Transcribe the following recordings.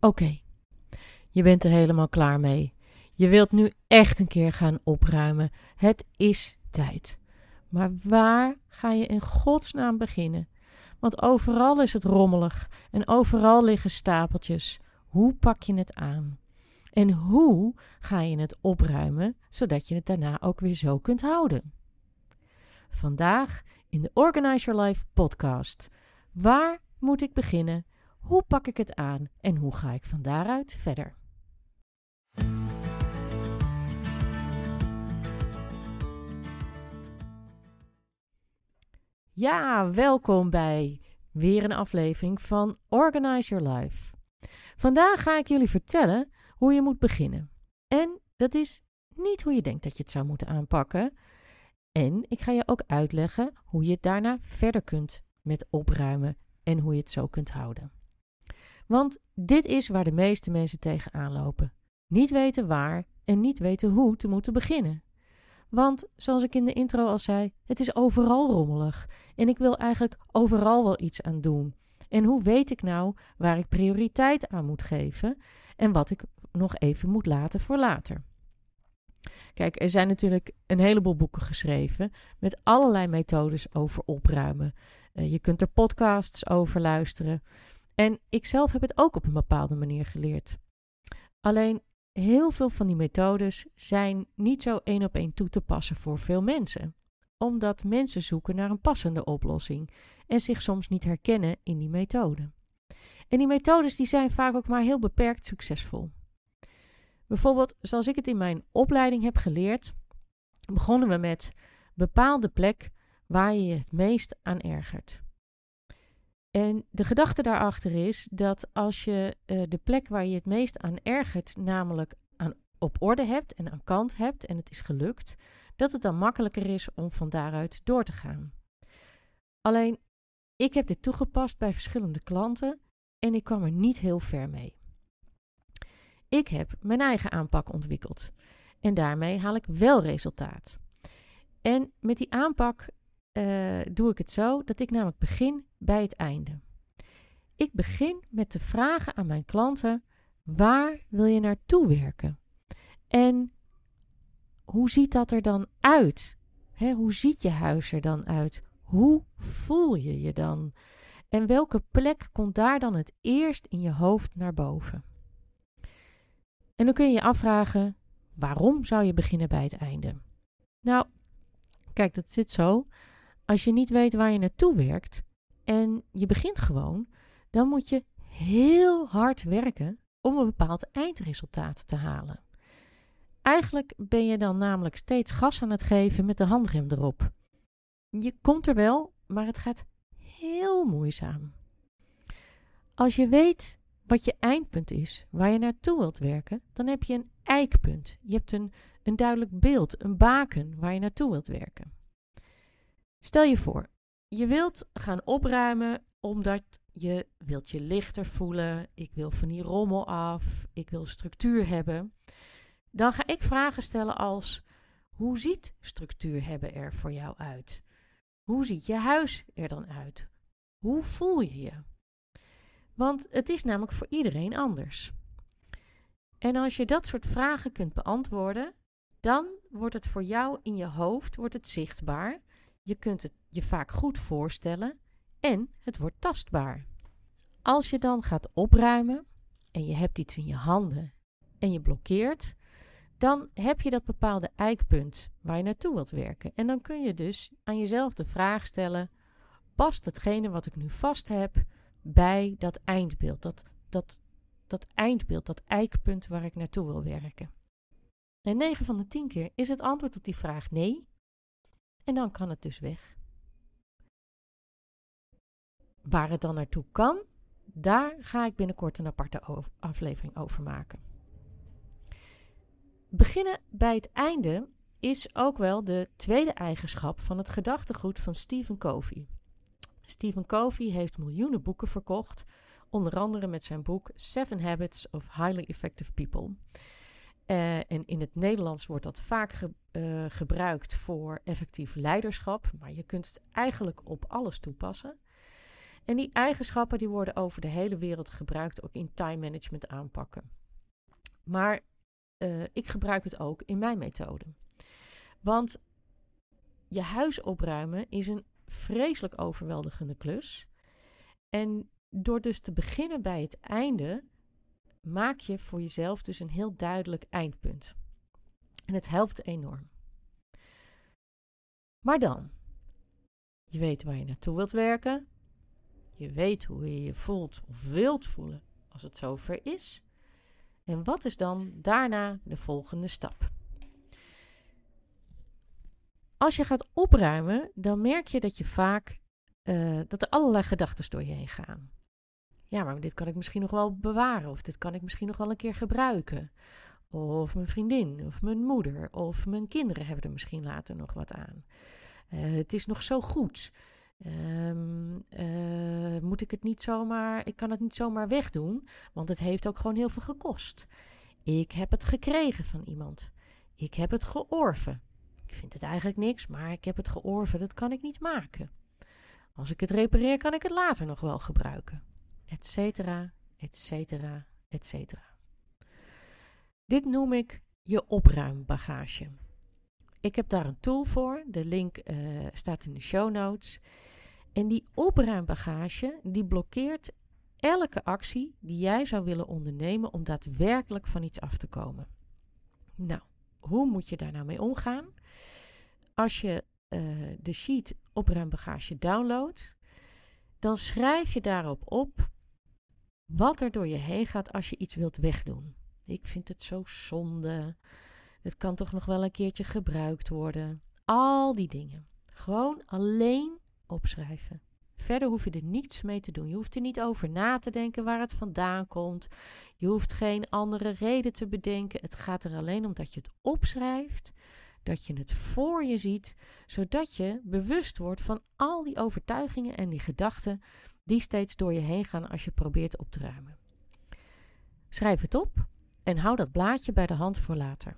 Oké, je bent er helemaal klaar mee. Je wilt nu echt een keer gaan opruimen. Het is tijd. Maar waar ga je in godsnaam beginnen? Want overal is het rommelig en overal liggen stapeltjes. Hoe pak je het aan? En hoe ga je het opruimen zodat je het daarna ook weer zo kunt houden? Vandaag in de Organize Your Life podcast. Waar moet ik beginnen? Hoe pak ik het aan en hoe ga ik van daaruit verder? Ja, welkom bij weer een aflevering van Organize Your Life. Vandaag ga ik jullie vertellen hoe je moet beginnen. En dat is niet hoe je denkt dat je het zou moeten aanpakken. En ik ga je ook uitleggen hoe je het daarna verder kunt met opruimen en hoe je het zo kunt houden. Want dit is waar de meeste mensen tegenaan lopen. Niet weten waar en niet weten hoe te moeten beginnen. Want zoals ik in de intro al zei, het is overal rommelig. En ik wil eigenlijk overal wel iets aan doen. En hoe weet ik nou waar ik prioriteit aan moet geven en wat ik nog even moet laten voor later? Kijk, er zijn natuurlijk een heleboel boeken geschreven met allerlei methodes over opruimen. Uh, je kunt er podcasts over luisteren. En ik zelf heb het ook op een bepaalde manier geleerd. Alleen heel veel van die methodes zijn niet zo één op één toe te passen voor veel mensen. Omdat mensen zoeken naar een passende oplossing en zich soms niet herkennen in die methode. En die methodes die zijn vaak ook maar heel beperkt succesvol. Bijvoorbeeld, zoals ik het in mijn opleiding heb geleerd, begonnen we met bepaalde plek waar je je het meest aan ergert. En de gedachte daarachter is dat als je uh, de plek waar je het meest aan ergert, namelijk aan, op orde hebt en aan kant hebt en het is gelukt, dat het dan makkelijker is om van daaruit door te gaan. Alleen, ik heb dit toegepast bij verschillende klanten en ik kwam er niet heel ver mee. Ik heb mijn eigen aanpak ontwikkeld en daarmee haal ik wel resultaat. En met die aanpak uh, doe ik het zo dat ik namelijk begin bij het einde. Ik begin met te vragen aan mijn klanten: waar wil je naartoe werken? En hoe ziet dat er dan uit? Hoe ziet je huis er dan uit? Hoe voel je je dan? En welke plek komt daar dan het eerst in je hoofd naar boven? En dan kun je je afvragen: waarom zou je beginnen bij het einde? Nou, kijk, dat zit zo. Als je niet weet waar je naartoe werkt en je begint gewoon, dan moet je heel hard werken om een bepaald eindresultaat te halen. Eigenlijk ben je dan namelijk steeds gas aan het geven met de handrem erop. Je komt er wel, maar het gaat heel moeizaam. Als je weet wat je eindpunt is, waar je naartoe wilt werken, dan heb je een eikpunt. Je hebt een, een duidelijk beeld, een baken waar je naartoe wilt werken. Stel je voor, je wilt gaan opruimen omdat je wilt je lichter voelen. Ik wil van die rommel af. Ik wil structuur hebben. Dan ga ik vragen stellen als: hoe ziet structuur hebben er voor jou uit? Hoe ziet je huis er dan uit? Hoe voel je je? Want het is namelijk voor iedereen anders. En als je dat soort vragen kunt beantwoorden, dan wordt het voor jou in je hoofd wordt het zichtbaar je kunt het je vaak goed voorstellen en het wordt tastbaar. Als je dan gaat opruimen en je hebt iets in je handen en je blokkeert, dan heb je dat bepaalde eikpunt waar je naartoe wilt werken. En dan kun je dus aan jezelf de vraag stellen: past hetgene wat ik nu vast heb bij dat eindbeeld, dat, dat, dat eindbeeld, dat eikpunt waar ik naartoe wil werken? En 9 van de 10 keer is het antwoord op die vraag nee. En dan kan het dus weg. Waar het dan naartoe kan, daar ga ik binnenkort een aparte aflevering over maken. Beginnen bij het einde is ook wel de tweede eigenschap van het gedachtegoed van Stephen Covey. Stephen Covey heeft miljoenen boeken verkocht, onder andere met zijn boek Seven Habits of Highly Effective People. Uh, en in het Nederlands wordt dat vaak ge, uh, gebruikt voor effectief leiderschap, maar je kunt het eigenlijk op alles toepassen. En die eigenschappen die worden over de hele wereld gebruikt, ook in time management aanpakken. Maar uh, ik gebruik het ook in mijn methode. Want je huis opruimen is een vreselijk overweldigende klus. En door dus te beginnen bij het einde, maak je voor jezelf dus een heel duidelijk eindpunt. En het helpt enorm. Maar dan, je weet waar je naartoe wilt werken. Je weet hoe je je voelt of wilt voelen als het zover is. En wat is dan daarna de volgende stap? Als je gaat opruimen, dan merk je dat je vaak uh, dat er allerlei gedachten door je heen gaan. Ja, maar dit kan ik misschien nog wel bewaren, of dit kan ik misschien nog wel een keer gebruiken. Of mijn vriendin, of mijn moeder, of mijn kinderen hebben er misschien later nog wat aan. Uh, het is nog zo goed. Um, uh, moet ik het niet zomaar, ik kan het niet zomaar wegdoen, want het heeft ook gewoon heel veel gekost. Ik heb het gekregen van iemand. Ik heb het georven. Ik vind het eigenlijk niks, maar ik heb het georven, dat kan ik niet maken. Als ik het repareer, kan ik het later nog wel gebruiken. Etcetera, etcetera, etcetera. Dit noem ik je opruimbagage. Ik heb daar een tool voor. De link uh, staat in de show notes. En die opruimbagage die blokkeert elke actie die jij zou willen ondernemen om daadwerkelijk van iets af te komen. Nou, hoe moet je daar nou mee omgaan? Als je uh, de sheet opruimbagage downloadt, dan schrijf je daarop op wat er door je heen gaat als je iets wilt wegdoen. Ik vind het zo zonde. Het kan toch nog wel een keertje gebruikt worden. Al die dingen. Gewoon alleen opschrijven. Verder hoef je er niets mee te doen. Je hoeft er niet over na te denken waar het vandaan komt. Je hoeft geen andere reden te bedenken. Het gaat er alleen om dat je het opschrijft, dat je het voor je ziet, zodat je bewust wordt van al die overtuigingen en die gedachten die steeds door je heen gaan als je probeert op te ruimen. Schrijf het op en hou dat blaadje bij de hand voor later.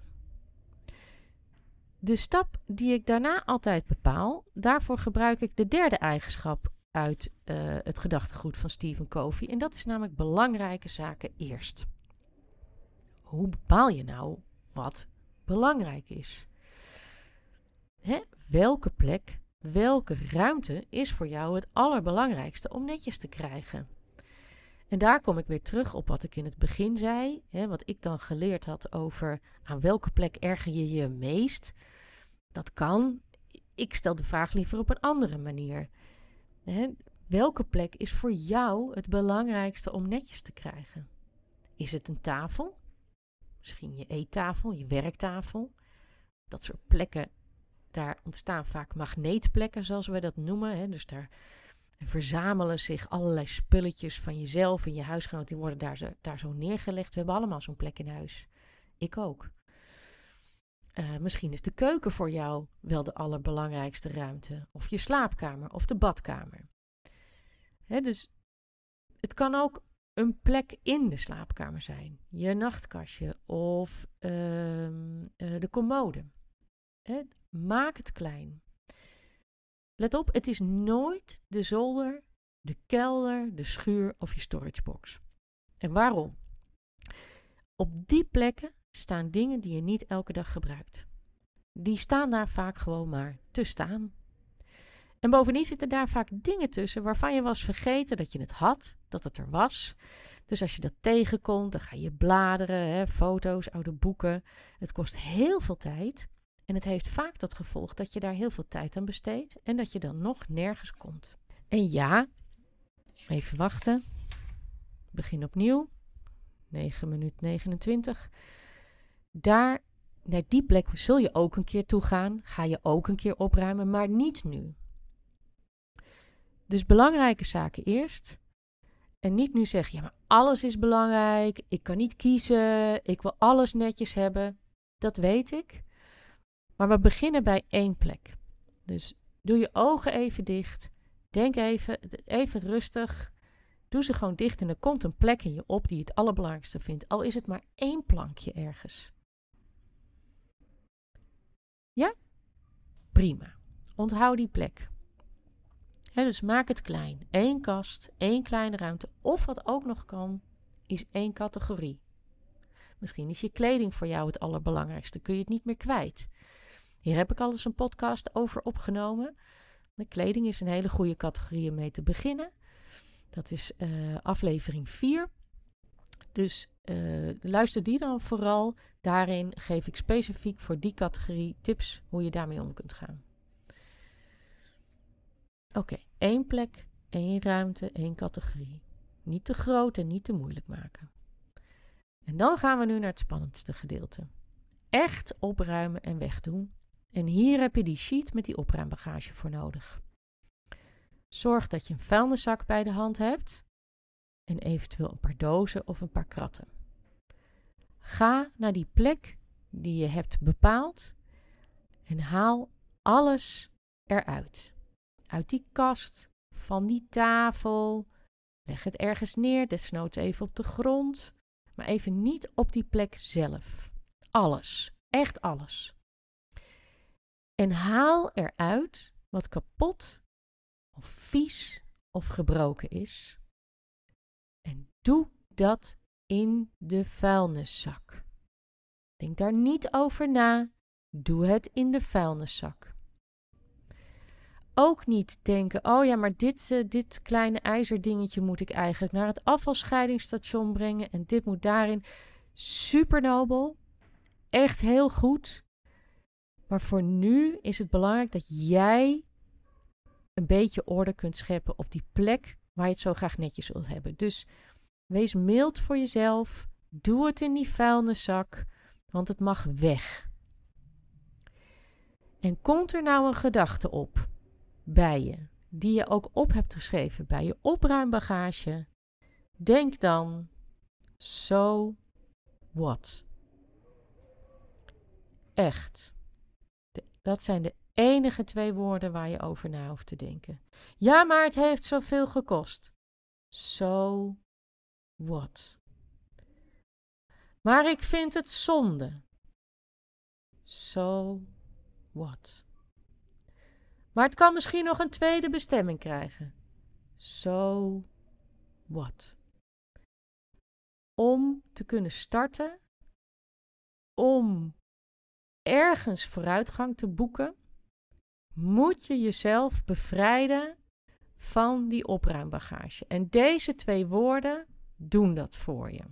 De stap die ik daarna altijd bepaal, daarvoor gebruik ik de derde eigenschap uit uh, het gedachtegoed van Stephen Covey. En dat is namelijk belangrijke zaken eerst. Hoe bepaal je nou wat belangrijk is? Hè? Welke plek, welke ruimte is voor jou het allerbelangrijkste om netjes te krijgen? En daar kom ik weer terug op wat ik in het begin zei. Hè, wat ik dan geleerd had over aan welke plek erger je je meest. Dat kan. Ik stel de vraag liever op een andere manier. Hè, welke plek is voor jou het belangrijkste om netjes te krijgen? Is het een tafel? Misschien je eettafel, je werktafel. Dat soort plekken, daar ontstaan vaak magneetplekken, zoals wij dat noemen. Hè. Dus daar verzamelen zich allerlei spulletjes van jezelf en je huisgenoot. Die worden daar zo, daar zo neergelegd. We hebben allemaal zo'n plek in huis. Ik ook. Uh, misschien is de keuken voor jou wel de allerbelangrijkste ruimte. Of je slaapkamer of de badkamer. Hè, dus het kan ook een plek in de slaapkamer zijn. Je nachtkastje of uh, de commode. Maak het klein. Let op, het is nooit de zolder, de kelder, de schuur of je storagebox. En waarom? Op die plekken staan dingen die je niet elke dag gebruikt. Die staan daar vaak gewoon maar te staan. En bovendien zitten daar vaak dingen tussen waarvan je was vergeten dat je het had, dat het er was. Dus als je dat tegenkomt, dan ga je bladeren, foto's, oude boeken. Het kost heel veel tijd. En het heeft vaak tot gevolg dat je daar heel veel tijd aan besteedt en dat je dan nog nergens komt. En ja, even wachten. Begin opnieuw. 9 minuut 29. Daar, naar die plek zul je ook een keer toe gaan. Ga je ook een keer opruimen, maar niet nu. Dus belangrijke zaken eerst. En niet nu zeggen, ja, maar alles is belangrijk. Ik kan niet kiezen. Ik wil alles netjes hebben. Dat weet ik. Maar we beginnen bij één plek. Dus doe je ogen even dicht. Denk even, even rustig. Doe ze gewoon dicht en er komt een plek in je op die je het allerbelangrijkste vindt. Al is het maar één plankje ergens. Ja? Prima. Onthoud die plek. dus maak het klein. Eén kast, één kleine ruimte. Of wat ook nog kan, is één categorie. Misschien is je kleding voor jou het allerbelangrijkste. Kun je het niet meer kwijt. Hier heb ik al eens een podcast over opgenomen. De kleding is een hele goede categorie om mee te beginnen. Dat is uh, aflevering 4. Dus uh, luister die dan vooral. Daarin geef ik specifiek voor die categorie tips hoe je daarmee om kunt gaan. Oké, één plek, één ruimte, één categorie. Niet te groot en niet te moeilijk maken. En dan gaan we nu naar het spannendste gedeelte. Echt opruimen en wegdoen. En hier heb je die sheet met die opruimbagage voor nodig. Zorg dat je een vuilniszak bij de hand hebt en eventueel een paar dozen of een paar kratten. Ga naar die plek die je hebt bepaald en haal alles eruit. Uit die kast, van die tafel. Leg het ergens neer, desnoods even op de grond, maar even niet op die plek zelf. Alles, echt alles. En haal eruit wat kapot of vies of gebroken is. En doe dat in de vuilniszak. Denk daar niet over na. Doe het in de vuilniszak. Ook niet denken: oh ja, maar dit, uh, dit kleine ijzerdingetje moet ik eigenlijk naar het afvalscheidingsstation brengen en dit moet daarin. Super nobel. Echt heel goed. Maar voor nu is het belangrijk dat jij een beetje orde kunt scheppen op die plek waar je het zo graag netjes wilt hebben. Dus wees mild voor jezelf. Doe het in die vuilniszak, want het mag weg. En komt er nou een gedachte op bij je, die je ook op hebt geschreven bij je opruimbagage? Denk dan: so what? Echt. Dat zijn de enige twee woorden waar je over na hoeft te denken. Ja, maar het heeft zoveel gekost. So what? Maar ik vind het zonde. So what? Maar het kan misschien nog een tweede bestemming krijgen. So what? Om te kunnen starten, om ergens vooruitgang te boeken, moet je jezelf bevrijden van die opruimbagage. En deze twee woorden doen dat voor je.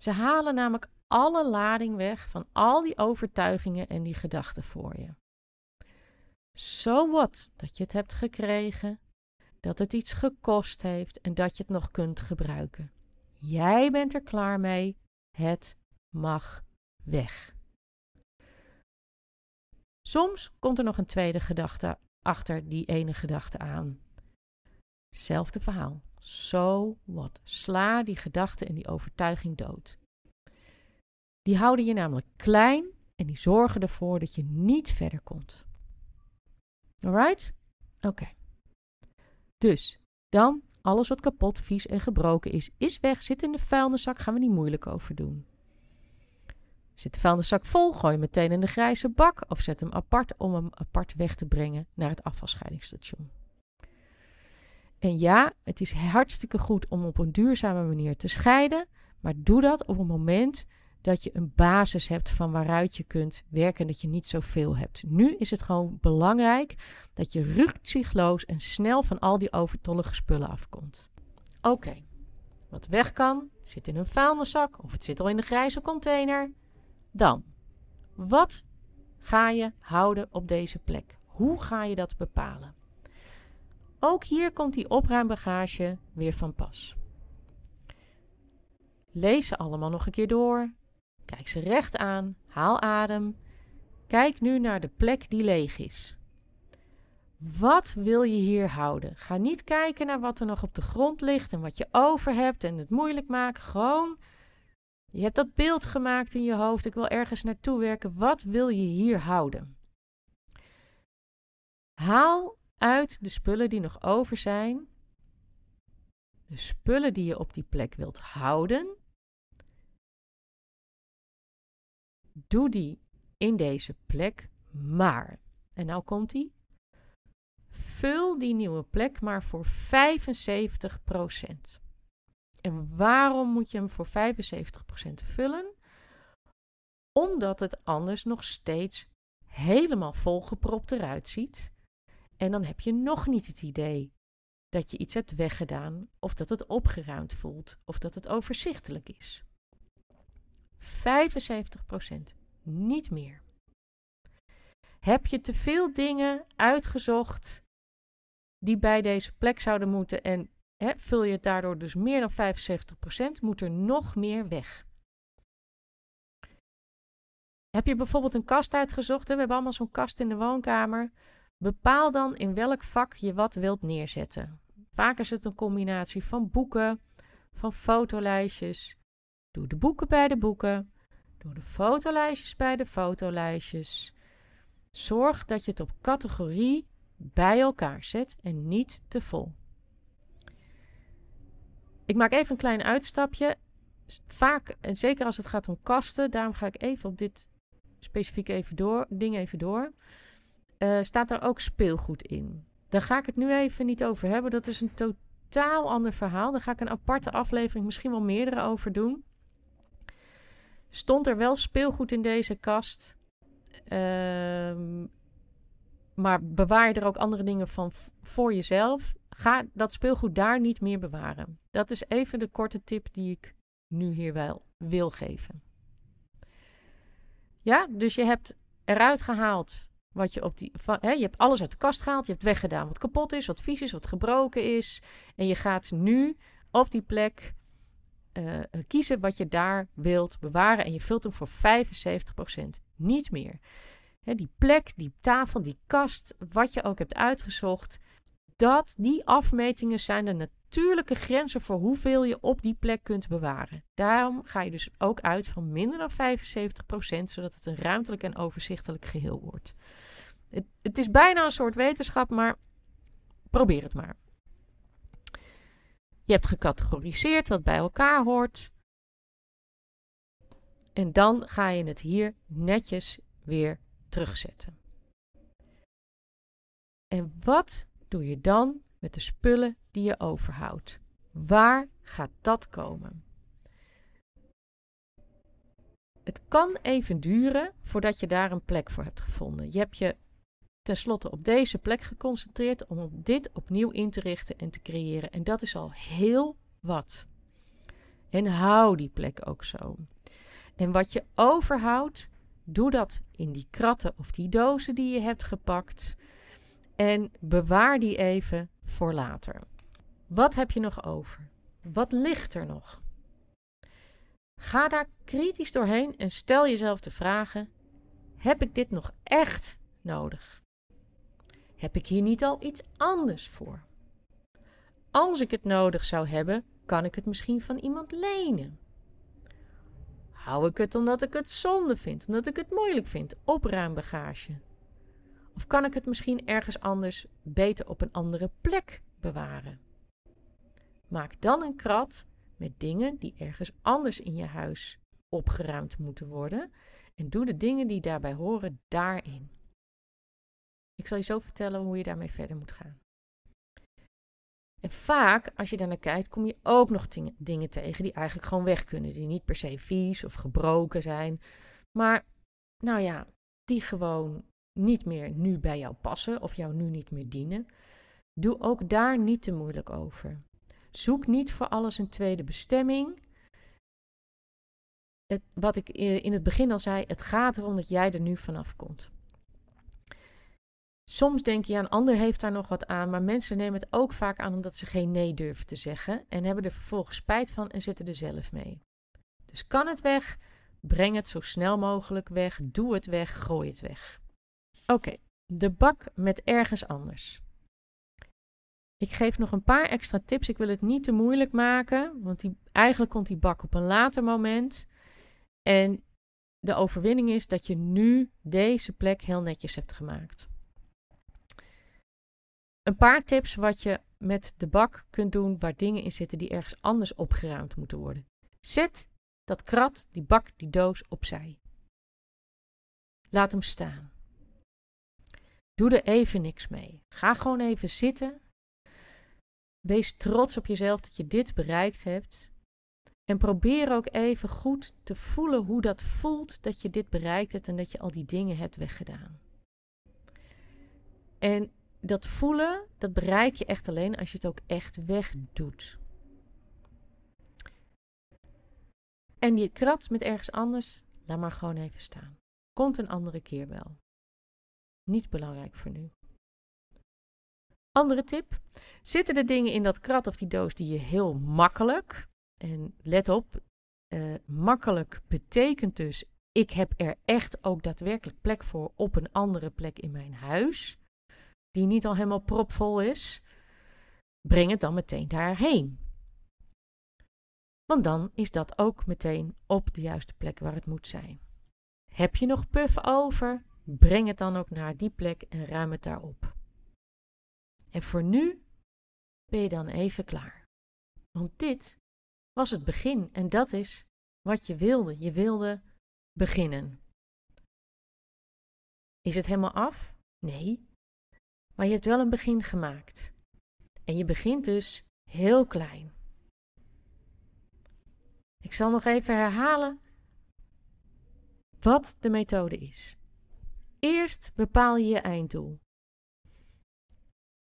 Ze halen namelijk alle lading weg van al die overtuigingen en die gedachten voor je. So what dat je het hebt gekregen, dat het iets gekost heeft en dat je het nog kunt gebruiken. Jij bent er klaar mee. Het mag weg. Soms komt er nog een tweede gedachte achter die ene gedachte aan. Zelfde verhaal. So what? Sla die gedachte en die overtuiging dood. Die houden je namelijk klein en die zorgen ervoor dat je niet verder komt. Alright? Oké. Dus dan alles wat kapot, vies en gebroken is, is weg, zit in de vuilniszak, gaan we niet moeilijk over doen. Zit de vuilniszak vol, gooi hem meteen in de grijze bak of zet hem apart om hem apart weg te brengen naar het afvalscheidingsstation. En ja, het is hartstikke goed om op een duurzame manier te scheiden, maar doe dat op een moment dat je een basis hebt van waaruit je kunt werken en dat je niet zoveel hebt. Nu is het gewoon belangrijk dat je rukzichtloos en snel van al die overtollige spullen afkomt. Oké, wat weg kan, zit in een vuilniszak of het zit al in de grijze container. Dan, wat ga je houden op deze plek? Hoe ga je dat bepalen? Ook hier komt die opruimbagage weer van pas. Lees ze allemaal nog een keer door. Kijk ze recht aan. Haal adem. Kijk nu naar de plek die leeg is. Wat wil je hier houden? Ga niet kijken naar wat er nog op de grond ligt en wat je over hebt en het moeilijk maken. Gewoon je hebt dat beeld gemaakt in je hoofd. Ik wil ergens naartoe werken. Wat wil je hier houden? Haal uit de spullen die nog over zijn. De spullen die je op die plek wilt houden. Doe die in deze plek maar. En nou komt die. vul die nieuwe plek maar voor 75%. En waarom moet je hem voor 75% vullen? Omdat het anders nog steeds helemaal volgepropt eruit ziet. En dan heb je nog niet het idee dat je iets hebt weggedaan, of dat het opgeruimd voelt, of dat het overzichtelijk is. 75%, niet meer. Heb je te veel dingen uitgezocht die bij deze plek zouden moeten en vul je het daardoor dus meer dan 75%, moet er nog meer weg. Heb je bijvoorbeeld een kast uitgezocht? We hebben allemaal zo'n kast in de woonkamer. Bepaal dan in welk vak je wat wilt neerzetten. Vaak is het een combinatie van boeken, van fotolijstjes. Doe de boeken bij de boeken. Doe de fotolijstjes bij de fotolijstjes. Zorg dat je het op categorie bij elkaar zet en niet te vol. Ik maak even een klein uitstapje. Vaak, en zeker als het gaat om kasten, daarom ga ik even op dit specifiek even door, ding even door. Uh, staat er ook speelgoed in. Daar ga ik het nu even niet over hebben. Dat is een totaal ander verhaal. Daar ga ik een aparte aflevering, misschien wel meerdere over doen. Stond er wel speelgoed in deze kast? Uh, maar bewaar je er ook andere dingen van voor jezelf? Ga dat speelgoed daar niet meer bewaren. Dat is even de korte tip die ik nu hier wel wil geven. Ja, dus je hebt eruit gehaald wat je op die. Hè, je hebt alles uit de kast gehaald. Je hebt weggedaan wat kapot is, wat vies is, wat gebroken is. En je gaat nu op die plek uh, kiezen wat je daar wilt bewaren. En je vult hem voor 75%. Niet meer. Die plek, die tafel, die kast, wat je ook hebt uitgezocht. Dat, die afmetingen zijn de natuurlijke grenzen voor hoeveel je op die plek kunt bewaren. Daarom ga je dus ook uit van minder dan 75%, zodat het een ruimtelijk en overzichtelijk geheel wordt. Het, het is bijna een soort wetenschap, maar probeer het maar. Je hebt gecategoriseerd wat bij elkaar hoort. En dan ga je het hier netjes weer terugzetten. En wat doe je dan met de spullen die je overhoudt? Waar gaat dat komen? Het kan even duren voordat je daar een plek voor hebt gevonden. Je hebt je tenslotte op deze plek geconcentreerd om dit opnieuw in te richten en te creëren. En dat is al heel wat. En hou die plek ook zo. En wat je overhoudt, doe dat in die kratten of die dozen die je hebt gepakt. En bewaar die even voor later. Wat heb je nog over? Wat ligt er nog? Ga daar kritisch doorheen en stel jezelf de vragen: heb ik dit nog echt nodig? Heb ik hier niet al iets anders voor? Als ik het nodig zou hebben, kan ik het misschien van iemand lenen. Hou ik het omdat ik het zonde vind, omdat ik het moeilijk vind, opruimbagage? Of kan ik het misschien ergens anders beter op een andere plek bewaren? Maak dan een krat met dingen die ergens anders in je huis opgeruimd moeten worden en doe de dingen die daarbij horen daarin. Ik zal je zo vertellen hoe je daarmee verder moet gaan. En vaak, als je daar naar kijkt, kom je ook nog dingen tegen die eigenlijk gewoon weg kunnen. Die niet per se vies of gebroken zijn. Maar, nou ja, die gewoon niet meer nu bij jou passen of jou nu niet meer dienen. Doe ook daar niet te moeilijk over. Zoek niet voor alles een tweede bestemming. Het, wat ik in het begin al zei, het gaat erom dat jij er nu vanaf komt. Soms denk je, ja, een ander heeft daar nog wat aan, maar mensen nemen het ook vaak aan omdat ze geen nee durven te zeggen en hebben er vervolgens spijt van en zitten er zelf mee. Dus kan het weg, breng het zo snel mogelijk weg, doe het weg, gooi het weg. Oké, de bak met ergens anders. Ik geef nog een paar extra tips. Ik wil het niet te moeilijk maken, want die, eigenlijk komt die bak op een later moment. En de overwinning is dat je nu deze plek heel netjes hebt gemaakt. Een paar tips wat je met de bak kunt doen waar dingen in zitten die ergens anders opgeruimd moeten worden. Zet dat krat, die bak, die doos opzij. Laat hem staan. Doe er even niks mee. Ga gewoon even zitten. Wees trots op jezelf dat je dit bereikt hebt. En probeer ook even goed te voelen hoe dat voelt dat je dit bereikt hebt en dat je al die dingen hebt weggedaan. En dat voelen, dat bereik je echt alleen als je het ook echt wegdoet. En je krat met ergens anders, laat maar gewoon even staan. Komt een andere keer wel. Niet belangrijk voor nu. Andere tip. Zitten er dingen in dat krat of die doos die je heel makkelijk, en let op, uh, makkelijk betekent dus ik heb er echt ook daadwerkelijk plek voor op een andere plek in mijn huis, die niet al helemaal propvol is, breng het dan meteen daarheen. Want dan is dat ook meteen op de juiste plek waar het moet zijn. Heb je nog puff over? Breng het dan ook naar die plek en ruim het daarop. En voor nu ben je dan even klaar. Want dit was het begin en dat is wat je wilde. Je wilde beginnen. Is het helemaal af? Nee. Maar je hebt wel een begin gemaakt. En je begint dus heel klein. Ik zal nog even herhalen wat de methode is. Eerst bepaal je je einddoel.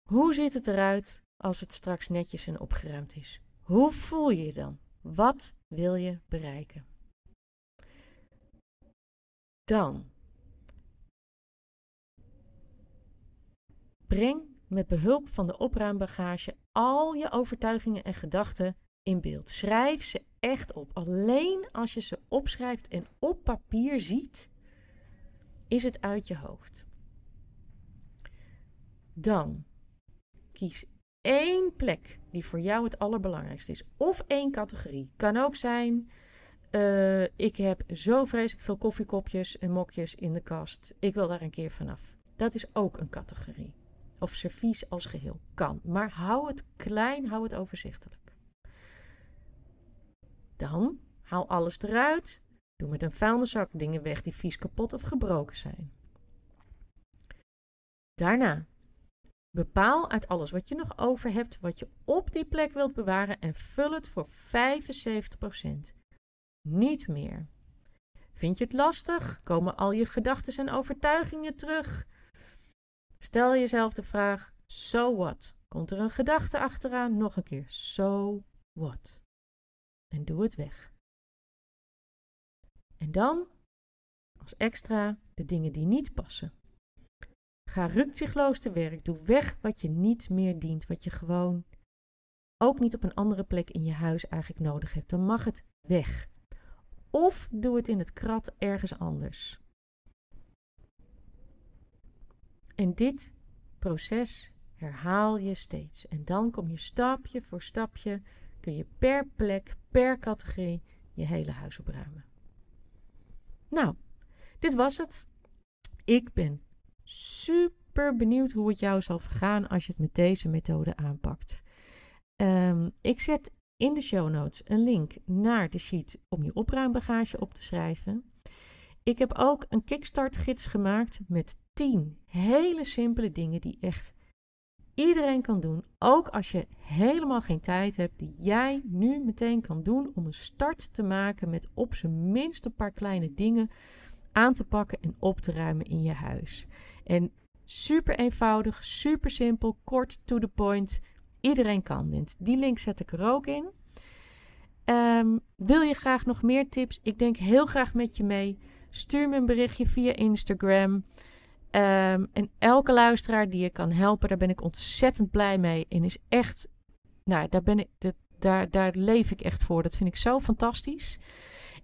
Hoe ziet het eruit als het straks netjes en opgeruimd is? Hoe voel je je dan? Wat wil je bereiken? Dan breng met behulp van de opruimbagage al je overtuigingen en gedachten in beeld. Schrijf ze echt op. Alleen als je ze opschrijft en op papier ziet, is het uit je hoofd. Dan kies één plek die voor jou het allerbelangrijkste is. Of één categorie. Kan ook zijn. Uh, ik heb zo vreselijk veel koffiekopjes en mokjes in de kast. Ik wil daar een keer vanaf. Dat is ook een categorie. Of servies als geheel. Kan. Maar hou het klein, hou het overzichtelijk. Dan haal alles eruit. Doe met een vuilniszak dingen weg die vies kapot of gebroken zijn. Daarna bepaal uit alles wat je nog over hebt, wat je op die plek wilt bewaren en vul het voor 75%. Niet meer. Vind je het lastig? Komen al je gedachten en overtuigingen terug? Stel jezelf de vraag: so what? Komt er een gedachte achteraan? Nog een keer: so what? en doe het weg. En dan, als extra, de dingen die niet passen. Ga rukzichtloos te werk. Doe weg wat je niet meer dient, wat je gewoon ook niet op een andere plek in je huis eigenlijk nodig hebt. Dan mag het weg. Of doe het in het krat ergens anders. En dit proces herhaal je steeds. En dan kom je stapje voor stapje kun je per plek, per categorie je hele huis opruimen. Nou, dit was het. Ik ben super benieuwd hoe het jou zal vergaan als je het met deze methode aanpakt. Um, ik zet in de show notes een link naar de sheet om je opruimbagage op te schrijven. Ik heb ook een kickstart gids gemaakt met 10 hele simpele dingen die echt iedereen kan doen. Ook als je helemaal geen tijd hebt, die jij nu meteen kan doen om een start te maken met op zijn minst een paar kleine dingen aan te pakken en op te ruimen in je huis. En super eenvoudig, super simpel, kort to the point. Iedereen kan dit. Die link zet ik er ook in. Um, wil je graag nog meer tips? Ik denk heel graag met je mee. Stuur me een berichtje via Instagram. Um, en elke luisteraar die je kan helpen, daar ben ik ontzettend blij mee. En is echt, nou, daar, ben ik, dat, daar, daar leef ik echt voor. Dat vind ik zo fantastisch.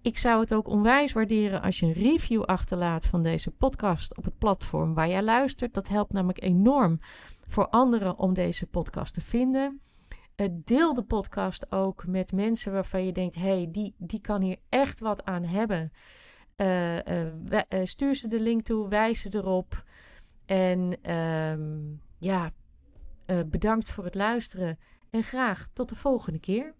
Ik zou het ook onwijs waarderen als je een review achterlaat van deze podcast op het platform waar jij luistert. Dat helpt namelijk enorm voor anderen om deze podcast te vinden. Uh, deel de podcast ook met mensen waarvan je denkt: hé, hey, die, die kan hier echt wat aan hebben. Uh, uh, stuur ze de link toe, wijs ze erop. En um, ja, bedankt voor het luisteren. En graag tot de volgende keer.